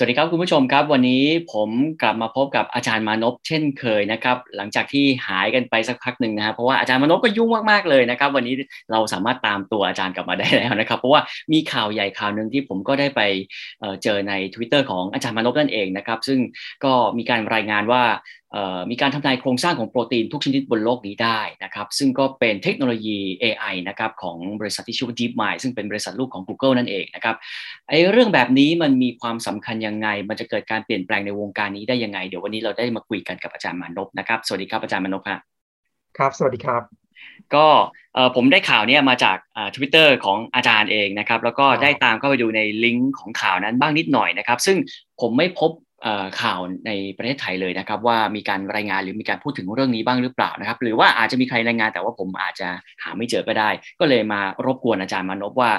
สวัสดีครับคุณผู้ชมครับ วันนี้ผมกลับมาพบกับอาจารย์มานพเช่นเคยนะครับ หลังจากที่หายกันไปสักพักหนึ่งนะครับเพราะว่าอาจารย์มานพก็ยุ่งมากๆเลยนะครับ วันนี้เราสามารถตามตัวอาจารย์กลับมาได้แล้วนะครับ เพราะว่ามีข่าวใหญ่ข่าวหนึ่งที่ผมก็ได้ไปเจอใน Twitter ของอาจารย์มานพนั่นเองนะครับ ซึ่งก็มีการรายงานว่า มีการทำลายโครงสร้างของโปรตีนทุกชนิดบนโลกนี้ได้นะครับ ซึ่งก็เป็นเทคโนโลยี AI นะครับของบริษัทที่ชื่อว่า DeepMind ซึ่งเป็นบริษัทลูกของ Google นั่นเองนะครับไอ้เรื่องแบบนี้มันมีความสำคัญยังไง มันจะเกิดการเปลี่ยนแปลงในวงการนี้ได้ยังไง เดี๋ยววันนี้เราได้มาคุยกันกับอาจารย์มานพนะครับสวัสดีครับอาจารย์มานพครับครับ สวัสดีครับก็ผมได้ข่าวนี้มาจากทวิตเตอร์ของอาจารย์เองนะครับ แล้วก็ได้ตามเข้าไปดูในลิงก์ของข่าวนั้นบ้างนิดหน่อยนะครับ ซึ่งผมไม่พบ ข่าวในประเทศไทยเลยนะครับ ว่ามีการรายงานหรือมีการพูดถึงเรื่องนี้บ้างหรือเปล่านะครับ หรือว่าอาจจะมีใครรายงานแต่ว่าผมอาจจะหาไม่เจอก็ได้ ก็เลยมารบกวนอาจารย์มานพว่า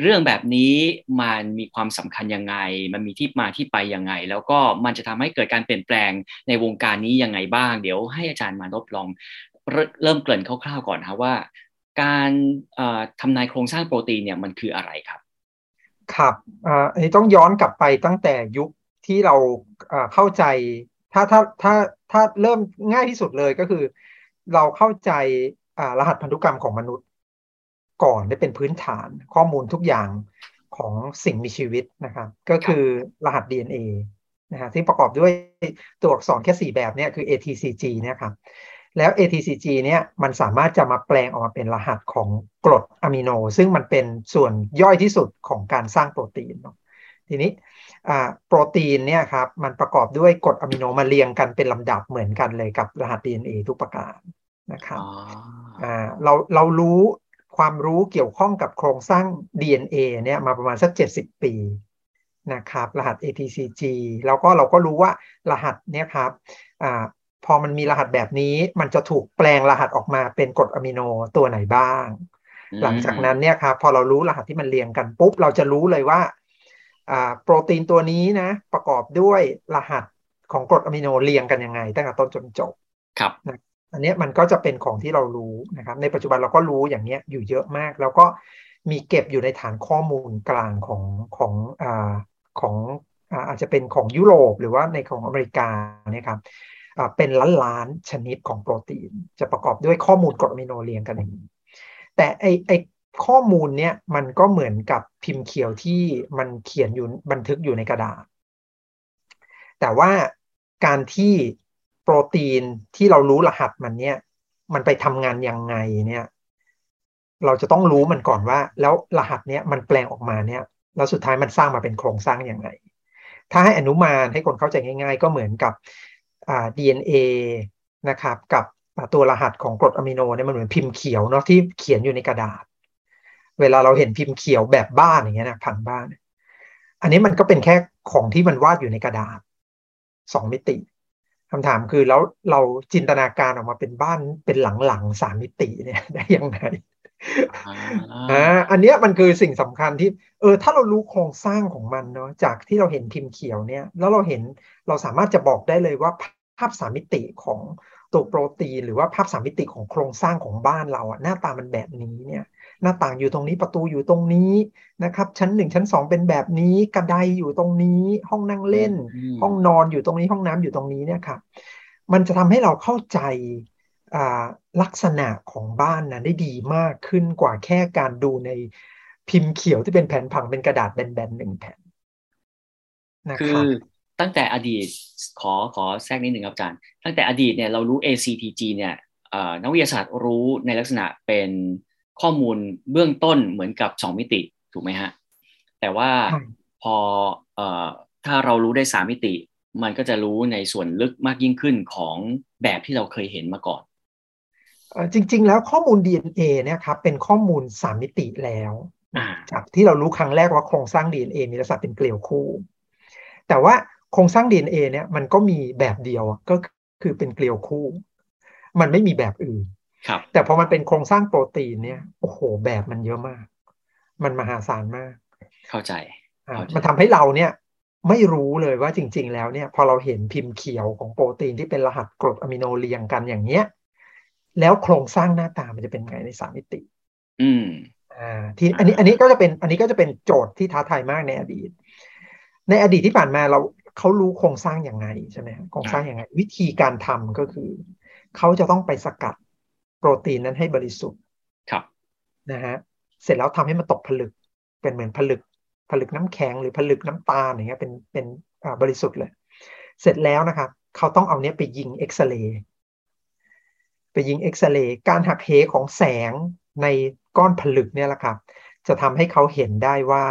เรื่องแบบนี้มันมีความสำคัญยังไง มันมีที่มาที่ไปยังไง แล้วก็มันจะทำให้เกิดการเปลี่ยนแปลงในวงการนี้ยังไงบ้าง เดี๋ยวให้อาจารย์มานพลองเริ่มเกริ่นคร่าวๆก่อนนะว่า การทำนายโครงสร้างโปรตีนเนี่ยมันคืออะไรครับ ครับอันนี้ต้องย้อนกลับไปตั้งแต่ยุค ที่เราเข้าใจถ้าถ้าถ้าถ้าเริ่มง่ายที่สุดเลยก็คือ เราเข้าใจรหัสพันธุกรรมของมนุษย์ ก่อนได้เป็นพื้นฐานข้อมูลทุกอย่างของสิ่งมีชีวิตนะครับ ก็คือรหัส DNA นะฮะที่ประกอบด้วยตัวอักษรแค่ 4 แบบเนี้คือ ATCG เนี่ยครับแล้ว ATCG เนี่ยมันสามารถจะมาแปลงออกมาเป็นรหัสของกรดอะมิโน ซึ่งมันเป็นส่วนย่อยที่สุดของการสร้างโปรตีนทีนี้ โปรตีนเนี่ยครับมันประกอบด้วยกรดอะมิโนมาเรียงกันเป็นลำดับเหมือนกันเลยกับรหัส DNA ทุกประการนะครับเราเรารู้ความรู้เกี่ยวข้องกับโครงสร้าง DNA เนี่ยมาประมาณสัก 70 ปีนะครับรหัส ATCG แล้วก็เราก็รู้ว่ารหัสเนี่ยครับอพอมันมีรหัสแบบนี้มันจะถูกแปลงรหัสออกมาเป็นกรดอะมิโนตัวไหนบ้าง หลังจากนั้นเนี่ยครับพอเรารู้รหัสที่มันเรียงกันปุ๊บ เราจะรู้เลยว่า โปรตีนตัวนี้นะ ประกอบด้วยรหัสของกรดอะมิโนเรียงกันยังไง ตั้งแต่ต้นจนจบครับนะอันนี้มันก็จะเป็นของที่เรารู้นะครับ ในปัจจุบันเราก็รู้อย่างเนี้ยอยู่เยอะมาก แล้วก็มีเก็บอยู่ในฐานข้อมูลกลางของของอ่าของอาจจะเป็นของยุโรปหรือว่าในของอเมริกาเนี่ยครับเป็นล้านล้านชนิดของโปรตีน จะประกอบด้วยข้อมูลกรดอะมิโนเรียงกันอย่างนี้แต่ไอไอ ข้อมูลเนี่ยมันก็เหมือนกับพิมพ์เขียวที่มันเขียนอยู่บันทึกอยู่ในกระดาษ แต่ว่าการที่โปรตีนที่เรารู้รหัสมันเนี่ย มันไปทำงานยังไงเนี่ย เราจะต้องรู้มันก่อนว่า แล้วรหัสเนี่ยมันแปลงออกมาเนี่ย แล้วสุดท้ายมันสร้างมาเป็นโครงสร้างยังไงถ้าให้อนุมานให้คนเข้าใจง่าย ๆ ก็เหมือนกับ DNA นะครับ กับตัวรหัสของกรดอะมิโนเนี่ยมันเหมือนพิมพ์เขียวเนาะที่เขียนอยู่ในกระดาษ เวลาเราเห็นพิมพ์เขียวแบบบ้านอย่างเงี้ยนะผังบ้าน อันนี้มันก็เป็นแค่ของที่มันวาดอยู่ในกระดาษสองมิติคำถามคือแล้วเราจินตนาการออกมาเป็นบ้านเป็นหลังๆสามมิติเนี่ยได้ยังไงอ่าอันนี้มันคือสิ่งสำคัญที่เออถ้าเรารู้โครงสร้างของมันเนาะจากที่เราเห็นพิมพ์เขียวเนี่ย แล้วเราเห็นเราสามารถจะบอกได้เลยว่าภาพสามมิติของตัวโปรตีนหรือว่าภาพสามมิติของโครงสร้างของบ้านเราอะหน้าตามันแบบนี้เนี่ย หน้าต่างอยู่ตรงนี้ประตูอยู่ตรงนี้นะครับ ชั้นหนึ่งชั้นสองเป็นแบบนี้กระไดอยู่ตรงนี้ ห้องนั่งเล่น ห้องนอนอยู่ตรงนี้ห้องน้ำอยู่ตรงนี้เนี่ยครับมันจะทำให้เราเข้าใจลักษณะของบ้านนะได้ดีมากขึ้นกว่าแค่การดูในพิมพ์เขียวที่เป็นแผ่นผังเป็นกระดาษแบนๆหนึ่งแผ่นคือตั้งแต่อดีตขอขอแทรกนิดหนึ่งครับอาจารย์ ตั้งแต่อดีตเนี่ยเรารู้ ACTG เนี่ยนักวิทยาศาสตร์รู้ในลักษณะเป็น ข้อมูลเบื้องต้นเหมือนกับสองมิติถูกไหมฮะ แต่ว่าพอเอ่อถ้าเรารู้ได้สามมิติ มันก็จะรู้ในส่วนลึกมากยิ่งขึ้นของแบบที่เราเคยเห็นมาก่อนจริง ๆ แล้วข้อมูล DNA เนี่ยครับเป็นข้อมูลสามมิติแล้วจากที่เรารู้ครั้งแรกว่าโครงสร้าง DNA มีลักษณะเป็นเกลียวคู่ แต่ว่าโครงสร้าง DNA เนี่ยมันก็มีแบบเดียวก็คือเป็นเกลียวคู่ มันไม่มีแบบอื่น ครับแต่พอมันเป็นโครงสร้างโปรตีนเนี่ยโอ้โหแบบมันเยอะมาก มันมหาศาลมาก เข้าใจ มันทำให้เราเนี่ยไม่รู้เลยว่าจริง ๆ แล้วเนี่ย พอเราเห็นพิมพ์เขียวของโปรตีนที่เป็นรหัสกรดอะมิโนเรียงกันอย่างเนี้ย แล้วโครงสร้างหน้าตามันจะเป็นไงในสามมิติ อืมอ่าที่อันนี้อันนี้ก็จะเป็นอันนี้ก็จะเป็นโจทย์ที่ท้าทายมากในอดีต ในอดีตที่ผ่านมาเราเขารู้โครงสร้างอย่างไงใช่ไหมโครงสร้างอย่างไง วิธีการทำก็คือ เขาจะต้องไปสกัด โปรตีนนั้นให้บริสุทธิ์ครับนะฮะเสร็จแล้วทำให้มันตกผลึก เป็นเหมือนผลึก ผลึกน้ำแข็งหรือผลึกน้ำตาลอย่างเงี้ยเป็นเป็นบริสุทธิ์เลย เสร็จแล้วนะครับเขาต้องเอาเนี้ยไปยิงเอ็กซเรย์ไปยิงเอ็กซเรย์การหักเหของแสงในก้อนผลึกเนี่ยแหละครับ จะทำให้เขาเห็นได้ว่า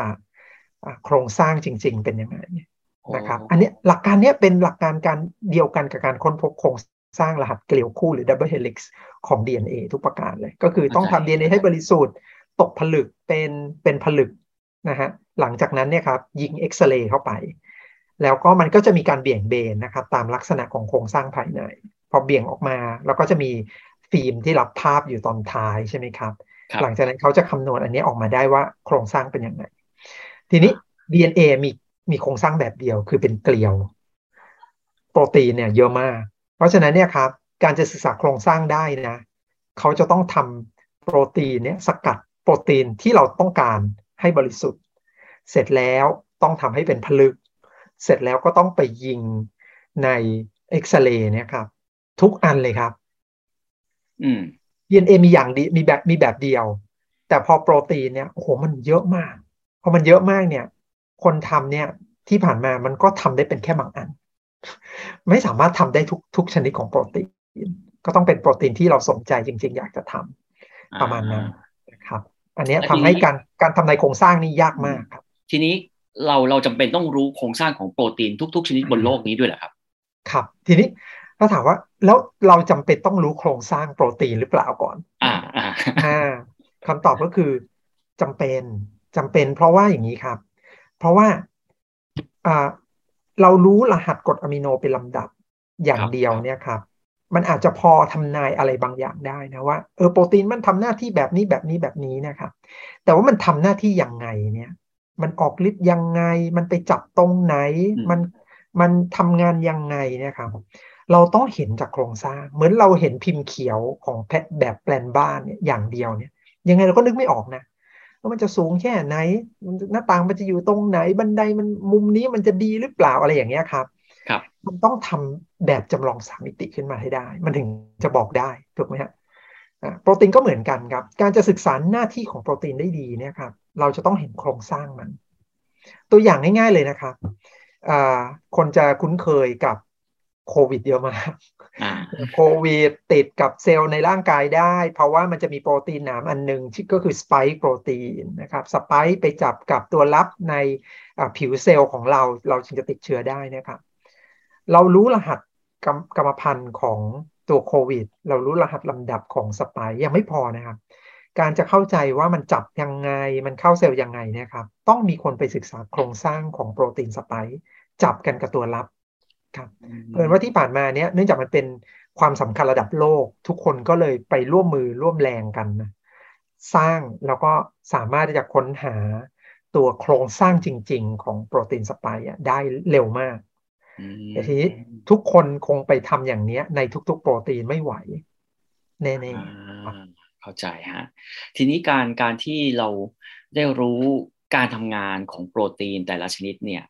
โครงสร้างจริง ๆ เป็นยังไงนะครับ อันนี้หลักการนี้เป็นหลักการการเดียวกันกับการค้นพบโครง สร้างรหัสเกลียวคู่หรือ double helix ของ DNA ทุกประการเลย ก็คือต้องทำ DNA ให้บริสุทธิ์ตกผลึกเป็นเป็นผลึกนะฮะหลังจากนั้นเนี่ยครับยิงเอ็กซเรย์เข้าไป แล้วก็มันก็จะมีการเบี่ยงเบนนะครับตามลักษณะของโครงสร้างภายใน พอเบี่ยงออกมาแล้วก็จะมีฟิล์มที่รับภาพอยู่ตอนท้ายใช่ไหมครับหลังจากนั้นเขาจะคำนวณอันนี้ออกมาได้ว่าโครงสร้างเป็นยังไง ทีนี้ DNA มีมีโครงสร้างแบบเดียวคือเป็นเกลียว โปรตีนเนี่ยเยอะมาก เพราะฉะนั้นเนี่ยครับการจะศึกษาโครงสร้างได้นะเขาจะต้องทำโปรตีนเนี่ยสกัดโปรตีนที่เราต้องการให้บริสุทธิ์ เสร็จแล้วต้องทำให้เป็นผลึก เสร็จแล้วก็ต้องไปยิงในเอ็กซเรย์เนี่ยครับ ทุกอันเลยครับ อืม DNA มีอย่างดีมีแบบมีแบบเดียว แต่พอโปรตีนเนี่ยโอ้โหมันเยอะมากพอมันเยอะมากเนี่ย คนทำเนี่ยที่ผ่านมามันก็ทำได้เป็นแค่บางอัน ไม่สามารถทำได้ทุกทุกชนิดของโปรตีน ก็ต้องเป็นโปรตีนที่เราสนใจจริง ๆ อยากจะทำประมาณนั้นนะครับ อันนี้ทำให้การการทำในโครงสร้างนี่ยากมากครับ ทีนี้เราเราจำเป็นต้องรู้โครงสร้างของโปรตีนทุก ๆ ชนิดบนโลกนี้ด้วยเหรอครับ ครับ ทีนี้ถ้าถามว่าแล้วเราจำเป็นต้องรู้โครงสร้างโปรตีนหรือเปล่าก่อน อ่าอ่าอ่าคำตอบก็คือจำเป็นจำเป็นเพราะว่าอย่างนี้ครับ เพราะว่าอ่า เรารู้รหัสกรดอะมิโนเป็นลำดับอย่างเดียวเนี่ยครับ มันอาจจะพอทำนายอะไรบางอย่างได้นะว่าเออโปรตีนมันทำหน้าที่แบบนี้แบบนี้แบบนี้นะครับ แต่ว่ามันทำหน้าที่ยังไงเนี่ย มันออกฤทธิ์ยังไง มันไปจับตรงไหน มันมันทำงานยังไงเนี่ยครับ เราต้องเห็นจากโครงสร้าง เหมือนเราเห็นพิมพ์เขียวของแพทแบบแปลนบ้านเนี่ยอย่างเดียวเนี่ย ยังไงเราก็นึกไม่ออกนะ ว่ามันจะสูงแค่ไหนหน้าต่างมันจะอยู่ตรงไหนบันไดมันมุมนี้มันจะดีหรือเปล่าอะไรอย่างเงี้ยครับครับมันต้องทำแบบจำลองสามมิติขึ้นมาให้ได้ มันถึงจะบอกได้ถูกไหมฮะโปรตีนก็เหมือนกันครับ การจะศึกษาหน้าที่ของโปรตีนได้ดีเนี่ยครับ เราจะต้องเห็นโครงสร้างมัน ตัวอย่างง่าย ๆเลยนะครับคนจะคุ้นเคยกับโควิดเยอะมาก โควิดติดกับเซลล์ในร่างกายได้ เพราะว่ามันจะมีโปรตีนหนามอันหนึ่งก็คือสไปค์โปรตีนนะครับสไปค์ไปจับกับตัวรับในผิวเซลล์ของเรา เราจึงจะติดเชื้อได้นะครับเรารู้รหัสกรรกรรมพันธุ์ของตัวโควิด เรารู้รหัสลำดับของสไปค์ยังไม่พอนะครับ การจะเข้าใจว่ามันจับยังไงมันเข้าเซลล์ยังไงนะครับ ต้องมีคนไปศึกษาโครงสร้างของโปรตีนสไปค์จับกันกับตัวรับ ครับเพื่อนว่าที่ผ่านมาเนี้ยเนื่องจากมันเป็นความสำคัญระดับโลก ทุกคนก็เลยไปร่วมมือร่วมแรงกันนะสร้างแล้วก็สามารถที่จะค้นหาตัวโครงสร้างจริง ๆ ของโปรตีนสไปร์ได้เร็วมากแต่ทีนี้ทุกคนคงไปทำอย่างนี้ในทุก ๆ โปรตีนไม่ไหว แน่ๆเข้าใจฮะ ทีนี้การการที่เราได้รู้การทำงานของโปรตีนแต่ละชนิดเนี่ย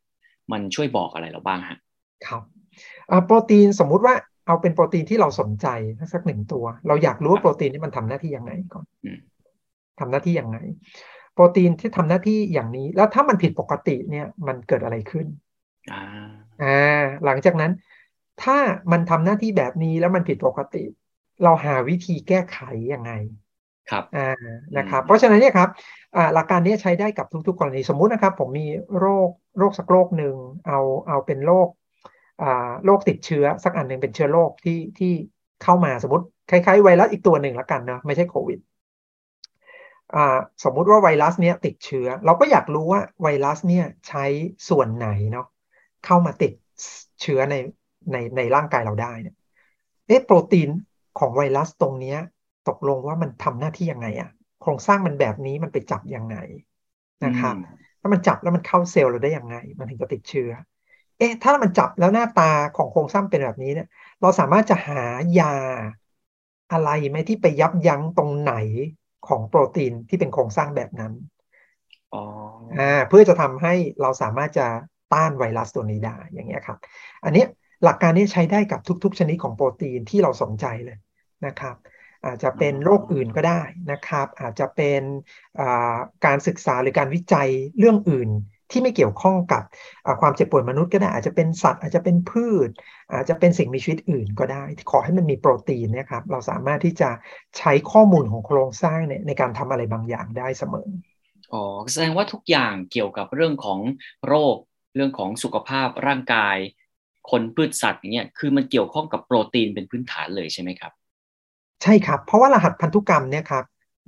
มันช่วยบอกอะไรเราบ้างฮะ ครับ โปรตีนสมมุติว่าเอาเป็นโปรตีนที่เราสนใจสักหนึ่งตัว เราอยากรู้ว่าโปรตีนนี้มันทำหน้าที่ยังไงก่อนทำหน้าที่ยังไง โปรตีนที่ทำหน้าที่อย่างนี้ แล้วถ้ามันผิดปกติเนี่ยมันเกิดอะไรขึ้นอ่าหลังจากนั้น ถ้ามันทำหน้าที่แบบนี้แล้วมันผิดปกติ เราหาวิธีแก้ไขยังไงครับอ่านะครับ เพราะฉะนั้นเนี่ยครับหลักการนี้ใช้ได้กับทุกๆกรณีสมมุตินะครับ ผมมีโรคโรคสักโรคหนึ่งเอาเอาเป็นโรค โรคติดเชื้อสักอันหนึ่งเป็นเชื้อโรคที่ที่เข้ามาสมมติคล้ายๆไวรัสอีกตัวหนึ่งละกันนะไม่ใช่โควิดสมมุติว่าไวรัสเนี้ยติดเชื้อ เราก็อยากรู้ว่าไวรัสเนี่ยใช้ส่วนไหนเนาะเข้ามาติดเชื้อในในในร่างกายเราได้เนี่ยเอ๊ะโปรตีนของไวรัสตรงเนี้ยตกลงว่ามันทำหน้าที่ยังไงอะโครงสร้างมันแบบนี้มันไปจับยังไงนะครับถ้ามันจับแล้วมันเข้าเซลล์เราได้ยังไง มันถึงจะติดเชื้อ เอ๊ะถ้ามันจับแล้วหน้าตาของโครงสร้างเป็นแบบนี้เนี่ย เราสามารถจะหายาอะไรไหมที่ไปยับยั้งตรงไหนของโปรตีนที่เป็นโครงสร้างแบบนั้นอ๋ออ่าเพื่อจะทำให้เราสามารถจะต้านไวรัสตัวนี้ได้อย่างเงี้ยครับ อันนี้หลักการนี้ใช้ได้กับทุก ๆ ชนิดของโปรตีนที่เราสนใจเลยนะครับ อาจจะเป็นโรคอื่นก็ได้นะครับ อาจจะเป็นการศึกษาหรือการวิจัยเรื่องอื่น ที่ไม่เกี่ยวข้องกับความเจ็บป่วยมนุษย์ก็ได้อาจจะเป็นสัตว์อาจจะเป็นพืช อาจจะเป็นสิ่งมีชีวิตอื่นก็ได้ ขอให้มันมีโปรตีนนะครับ เราสามารถที่จะใช้ข้อมูลของโครงสร้างเนี่ยในการทำอะไรบางอย่างได้เสมออ๋อแสดงว่าทุกอย่างเกี่ยวกับเรื่องของโรค เรื่องของสุขภาพร่างกาย คนพืชสัตว์อย่างเงี้ยคือมันเกี่ยวข้องกับโปรตีนเป็นพื้นฐานเลยใช่ไหมครับ ใช่ครับ เพราะว่ารหัสพันธุกรรมเนี่ยครับ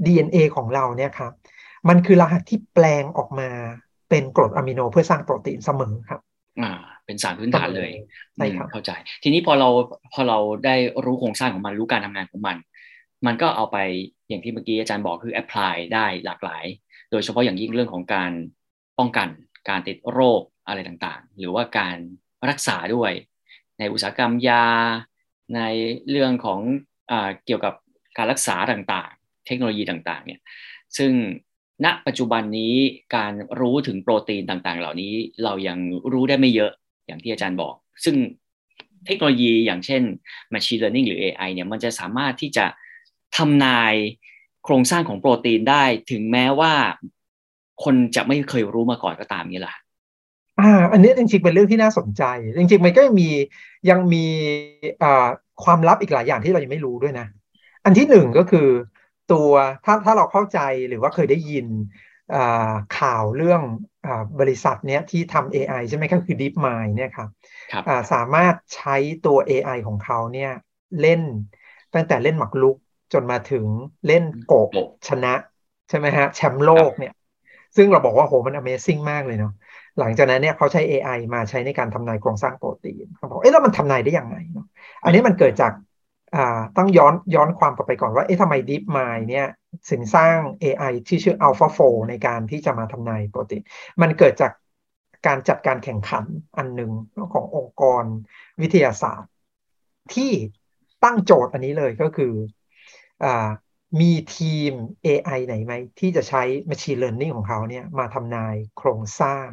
DNA ของเราเนี่ยครับมันคือรหัสที่แปลงออกมา เป็นกรดอะมิโนเพื่อสร้างโปรตีนเสมอครับอ่าเป็นสารพื้นฐานเลยใช่ครับเข้าใจ ทีนี้พอเราพอเราได้รู้โครงสร้างของมันรู้การทำงานของมัน มันก็เอาไปอย่างที่เมื่อกี้อาจารย์บอกคือแอพพลายได้หลากหลาย โดยเฉพาะอย่างยิ่งเรื่องของการป้องกันการติดโรคอะไรต่างๆ หรือว่าการรักษาด้วย ในอุตสาหกรรมยา ในเรื่องของอเกี่ยวกับการรักษาต่างๆ เทคโนโลยีต่างๆเนี่ยซึ่ง ณปัจจุบันนี้การรู้ถึงโปรตีนต่างๆ เหล่านี้เรายังรู้ได้ไม่เยอะอย่างที่อาจารย์บอก ซึ่งเทคโนโลยีอย่างเช่น Machine Learning หรือ AI เนี่ยมันจะสามารถที่จะทำนายโครงสร้างของโปรตีนได้ ถึงแม้ว่าคนจะไม่เคยรู้มาก่อนก็ตามนี่แหละอ่าอันนี้จริงๆเป็นเรื่องที่น่าสนใจ จริงๆมันก็ยังมียังมีอ่าความลับอีกหลายอย่างที่เรายังไม่รู้ด้วยนะ อันที่หนึ่งก็คือ ตัวถ้าถ้าเราเข้าใจหรือว่าเคยได้ยินข่าวเรื่องอบริษัทเนี้ยที่ทำ AI ใช่ไหมก็คือ DeepMind เนี่ยครับรบสามารถใช้ตัว AI ของเขาเนี่ยเล่นตั้งแต่เล่นหมากรุกจนมาถึงเล่นโกบชนะใช่ไหมฮะแชมป์โลกเนี่ย ซึ่งเราบอกว่าโหมัน Amazing มากเลยเนาะหลังจากนั้นเนี่ยเขาใช้ AI มาใช้ในการทำนายโครงสร้างโปรตีนเขาบอกเอ๊ะแล้วมันทำนายได้ยังไงเนาะอันนี้มันเกิดจาก ต้องย้อนย้อนความกลับไปก่อนว่า เอ๊ะทำไม DeepMind เนี่ยสินสร้าง AI ที่ชื่อ AlphaFold ในการที่จะมาทำนายโปรตีนมันเกิดจากการจัดการแข่งขันอันหนึ่งขององค์กรวิทยาศาสตร์ ที่ตั้งโจทย์อันนี้เลยก็คืออมีทีม AI ไหนไหม ที่จะใช้ Machine Learning ของเขาเนี่ยมาทำนายโครงสร้าง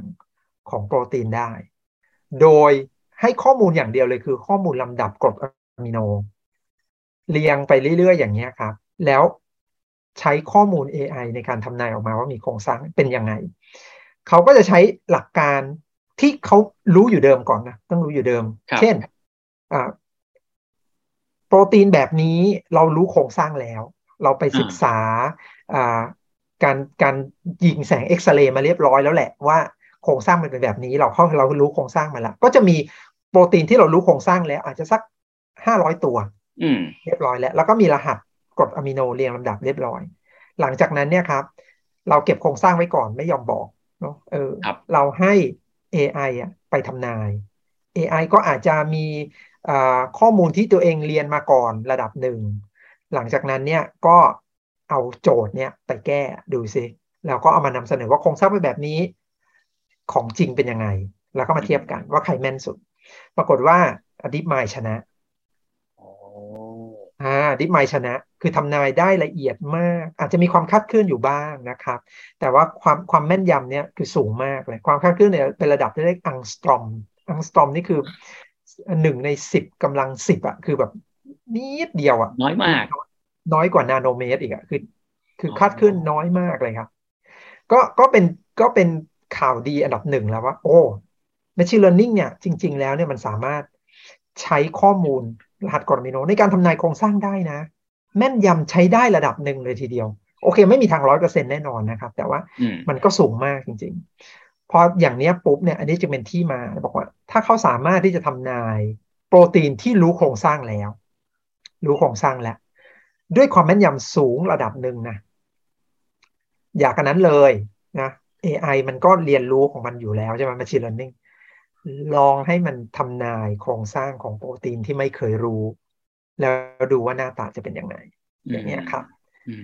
ของโปรตีนได้ โดยให้ข้อมูลอย่างเดียวเลยคือข้อมูลลำดับกรดอะมิโน เรียงไปเรื่อยๆ อย่างนี้ครับ แล้วใช้ข้อมูล AI ในการทำนายออกมาว่ามีโครงสร้างเป็นยังไง เขาก็จะใช้หลักการที่เขารู้อยู่เดิมก่อนนะต้องรู้อยู่เดิม เช่นโปรตีนแบบนี้เรารู้โครงสร้างแล้ว เราไปศึกษาการการยิงแสงเอ็กซเรย์มาเรียบร้อยแล้วแหละว่าโครงสร้างมันเป็นแบบนี้ เราเข้าเรารู้โครงสร้างมาแล้วก็จะมีโปรตีนที่เรารู้โครงสร้างแล้ว อาจจะสักห้าร้อยตัว เรียบร้อยแล้ว แล้วก็มีรหัสกรดอะมิโนเรียงลำดับเรียบร้อย หลังจากนั้นเนี่ยครับ เราเก็บโครงสร้างไว้ก่อนไม่ยอมบอกเนาะเออเราให้ AI อะไปทำนาย AI ก็อาจจะมีข้อมูลที่ตัวเองเรียนมาก่อนระดับหนึ่ง หลังจากนั้นเนี่ยก็เอาโจทย์เนี่ยไปแก้ดูซิแล้วก็เอามานำเสนอว่าโครงสร้างเป็นแบบนี้ ของจริงเป็นยังไง แล้วก็มาเทียบกันว่าใครแม่นสุด ปรากฏว่าอดิมายชนะ อ่าดิฟไมชนะ คือทำนายได้ละเอียดมาก อาจจะมีความคาดเคลื่อนอยู่บ้างนะครับ แต่ว่าความความแม่นยำเนี่ยคือสูงมากเลย ความคาดเคลื่อนเนี่ยเป็นระดับที่เรียกอังสตรอม อังสตรอมนี่คือหนึ่งในสิบกำลังสิบอะคือแบบนิดเดียวอะน้อยมาก น้อยกว่านาโนเมตรอีกอะคือ คือคาดเคลื่อนน้อยมากเลยครับ ก็ก็เป็นก็เป็นข่าวดีอันดับหนึ่งแล้วว่า โอ้ machine learning เนี่ยจริง ๆ แล้วเนี่ยมันสามารถใช้ข้อมูล รหัสกรดอะมิโนในการทำนายโครงสร้างได้นะ แม่นยำใช้ได้ระดับหนึ่งเลยทีเดียว โอเค ไม่มีทางร้อยเปอร์เซ็นแน่นอนนะครับ แต่ว่ามันก็สูงมากจริง ๆ พออย่างนี้ปุ๊บเนี่ยอันนี้จะเป็นที่มาบอกว่า ถ้าเขาสามารถที่จะทำนายโปรตีนที่รู้โครงสร้างแล้ว รู้โครงสร้างแล้ว ด้วยความแม่นยำสูงระดับหนึ่งนะอยากกันนั้นเลยนะ AI มันก็เรียนรู้ของมันอยู่แล้วใช่ไหม machine learning ลองให้มันทำนายโครงสร้างของโปรตีนที่ไม่เคยรู้ แล้วดูว่าหน้าตาจะเป็นยังไงอย่างนี้ครับ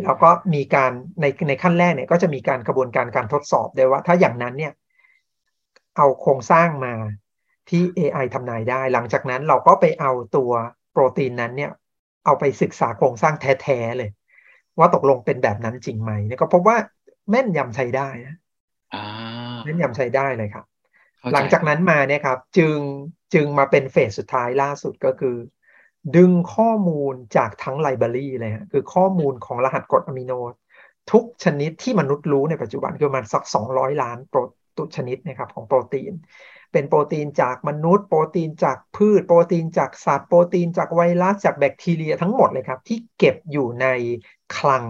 แล้วก็มีการในในขั้นแรกเนี่ยก็จะมีการกระบวนการการทดสอบด้วยว่า ถ้าอย่างนั้นเนี่ย เอาโครงสร้างมาที่ AI ทำนายได้ หลังจากนั้นเราก็ไปเอาตัวโปรตีนนั้นเนี่ย เอาไปศึกษาโครงสร้างแท้ๆเลย ว่าตกลงเป็นแบบนั้นจริงไหมเนี่ยก็พบว่าแม่นยำใช้ได้นะแม่นยำใช้ได้เลยครับ หลังจากนั้นมาเนี่ยครับ จึงจึงมาเป็นเฟสสุดท้ายล่าสุดก็คือ ดึงข้อมูลจากทั้งไลบรารีเลยฮะคือข้อมูลของรหัสกรดอะมิโน ทุกชนิดที่มนุษย์รู้ในปัจจุบันคือมันสัก 200 ล้านโปรตุชนิดนะครับของโปรตีน เป็นโปรตีนจากมนุษย์ โปรตีนจากพืช โปรตีนจากสัตว์ โปรตีนจากไวรัสจากแบคทีเรียทั้งหมดเลยครับ ที่เก็บอยู่ในคลัง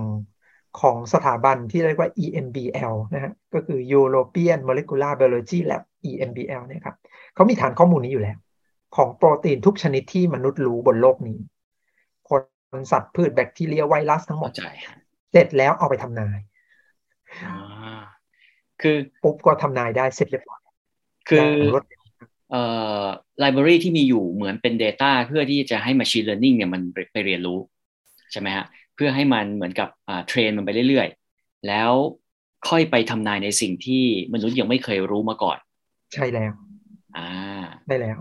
ของสถาบันที่เรียกว่า EMBL นะฮะก็คือ European Molecular Biology Lab EMBL เนี่ยครับเขามีฐานข้อมูลนี้อยู่แล้ว ของโปรตีนทุกชนิดที่มนุษย์รู้บนโลกนี้ คนสัตว์พืชแบคทีเรียไวรัสทั้งหมดเสร็จแล้วเอาไปทำนายคือปุ๊บก็ทำนายได้เสร็จเรียบร้อยคือเอ่อไลบรารีที่มีอยู่เหมือนเป็น Data เพื่อที่จะให้ Machine Learning เนี่ยมันไปเรียนรู้ ใช่ไหมฮะ เพื่อให้มันเหมือนกับเทรนมันไปเรื่อยๆ แล้วค่อยไปทำนายในสิ่งที่มนุษย์ยังไม่เคยรู้มาก่อน ใช่แล้ว อ่า ได้แล้ว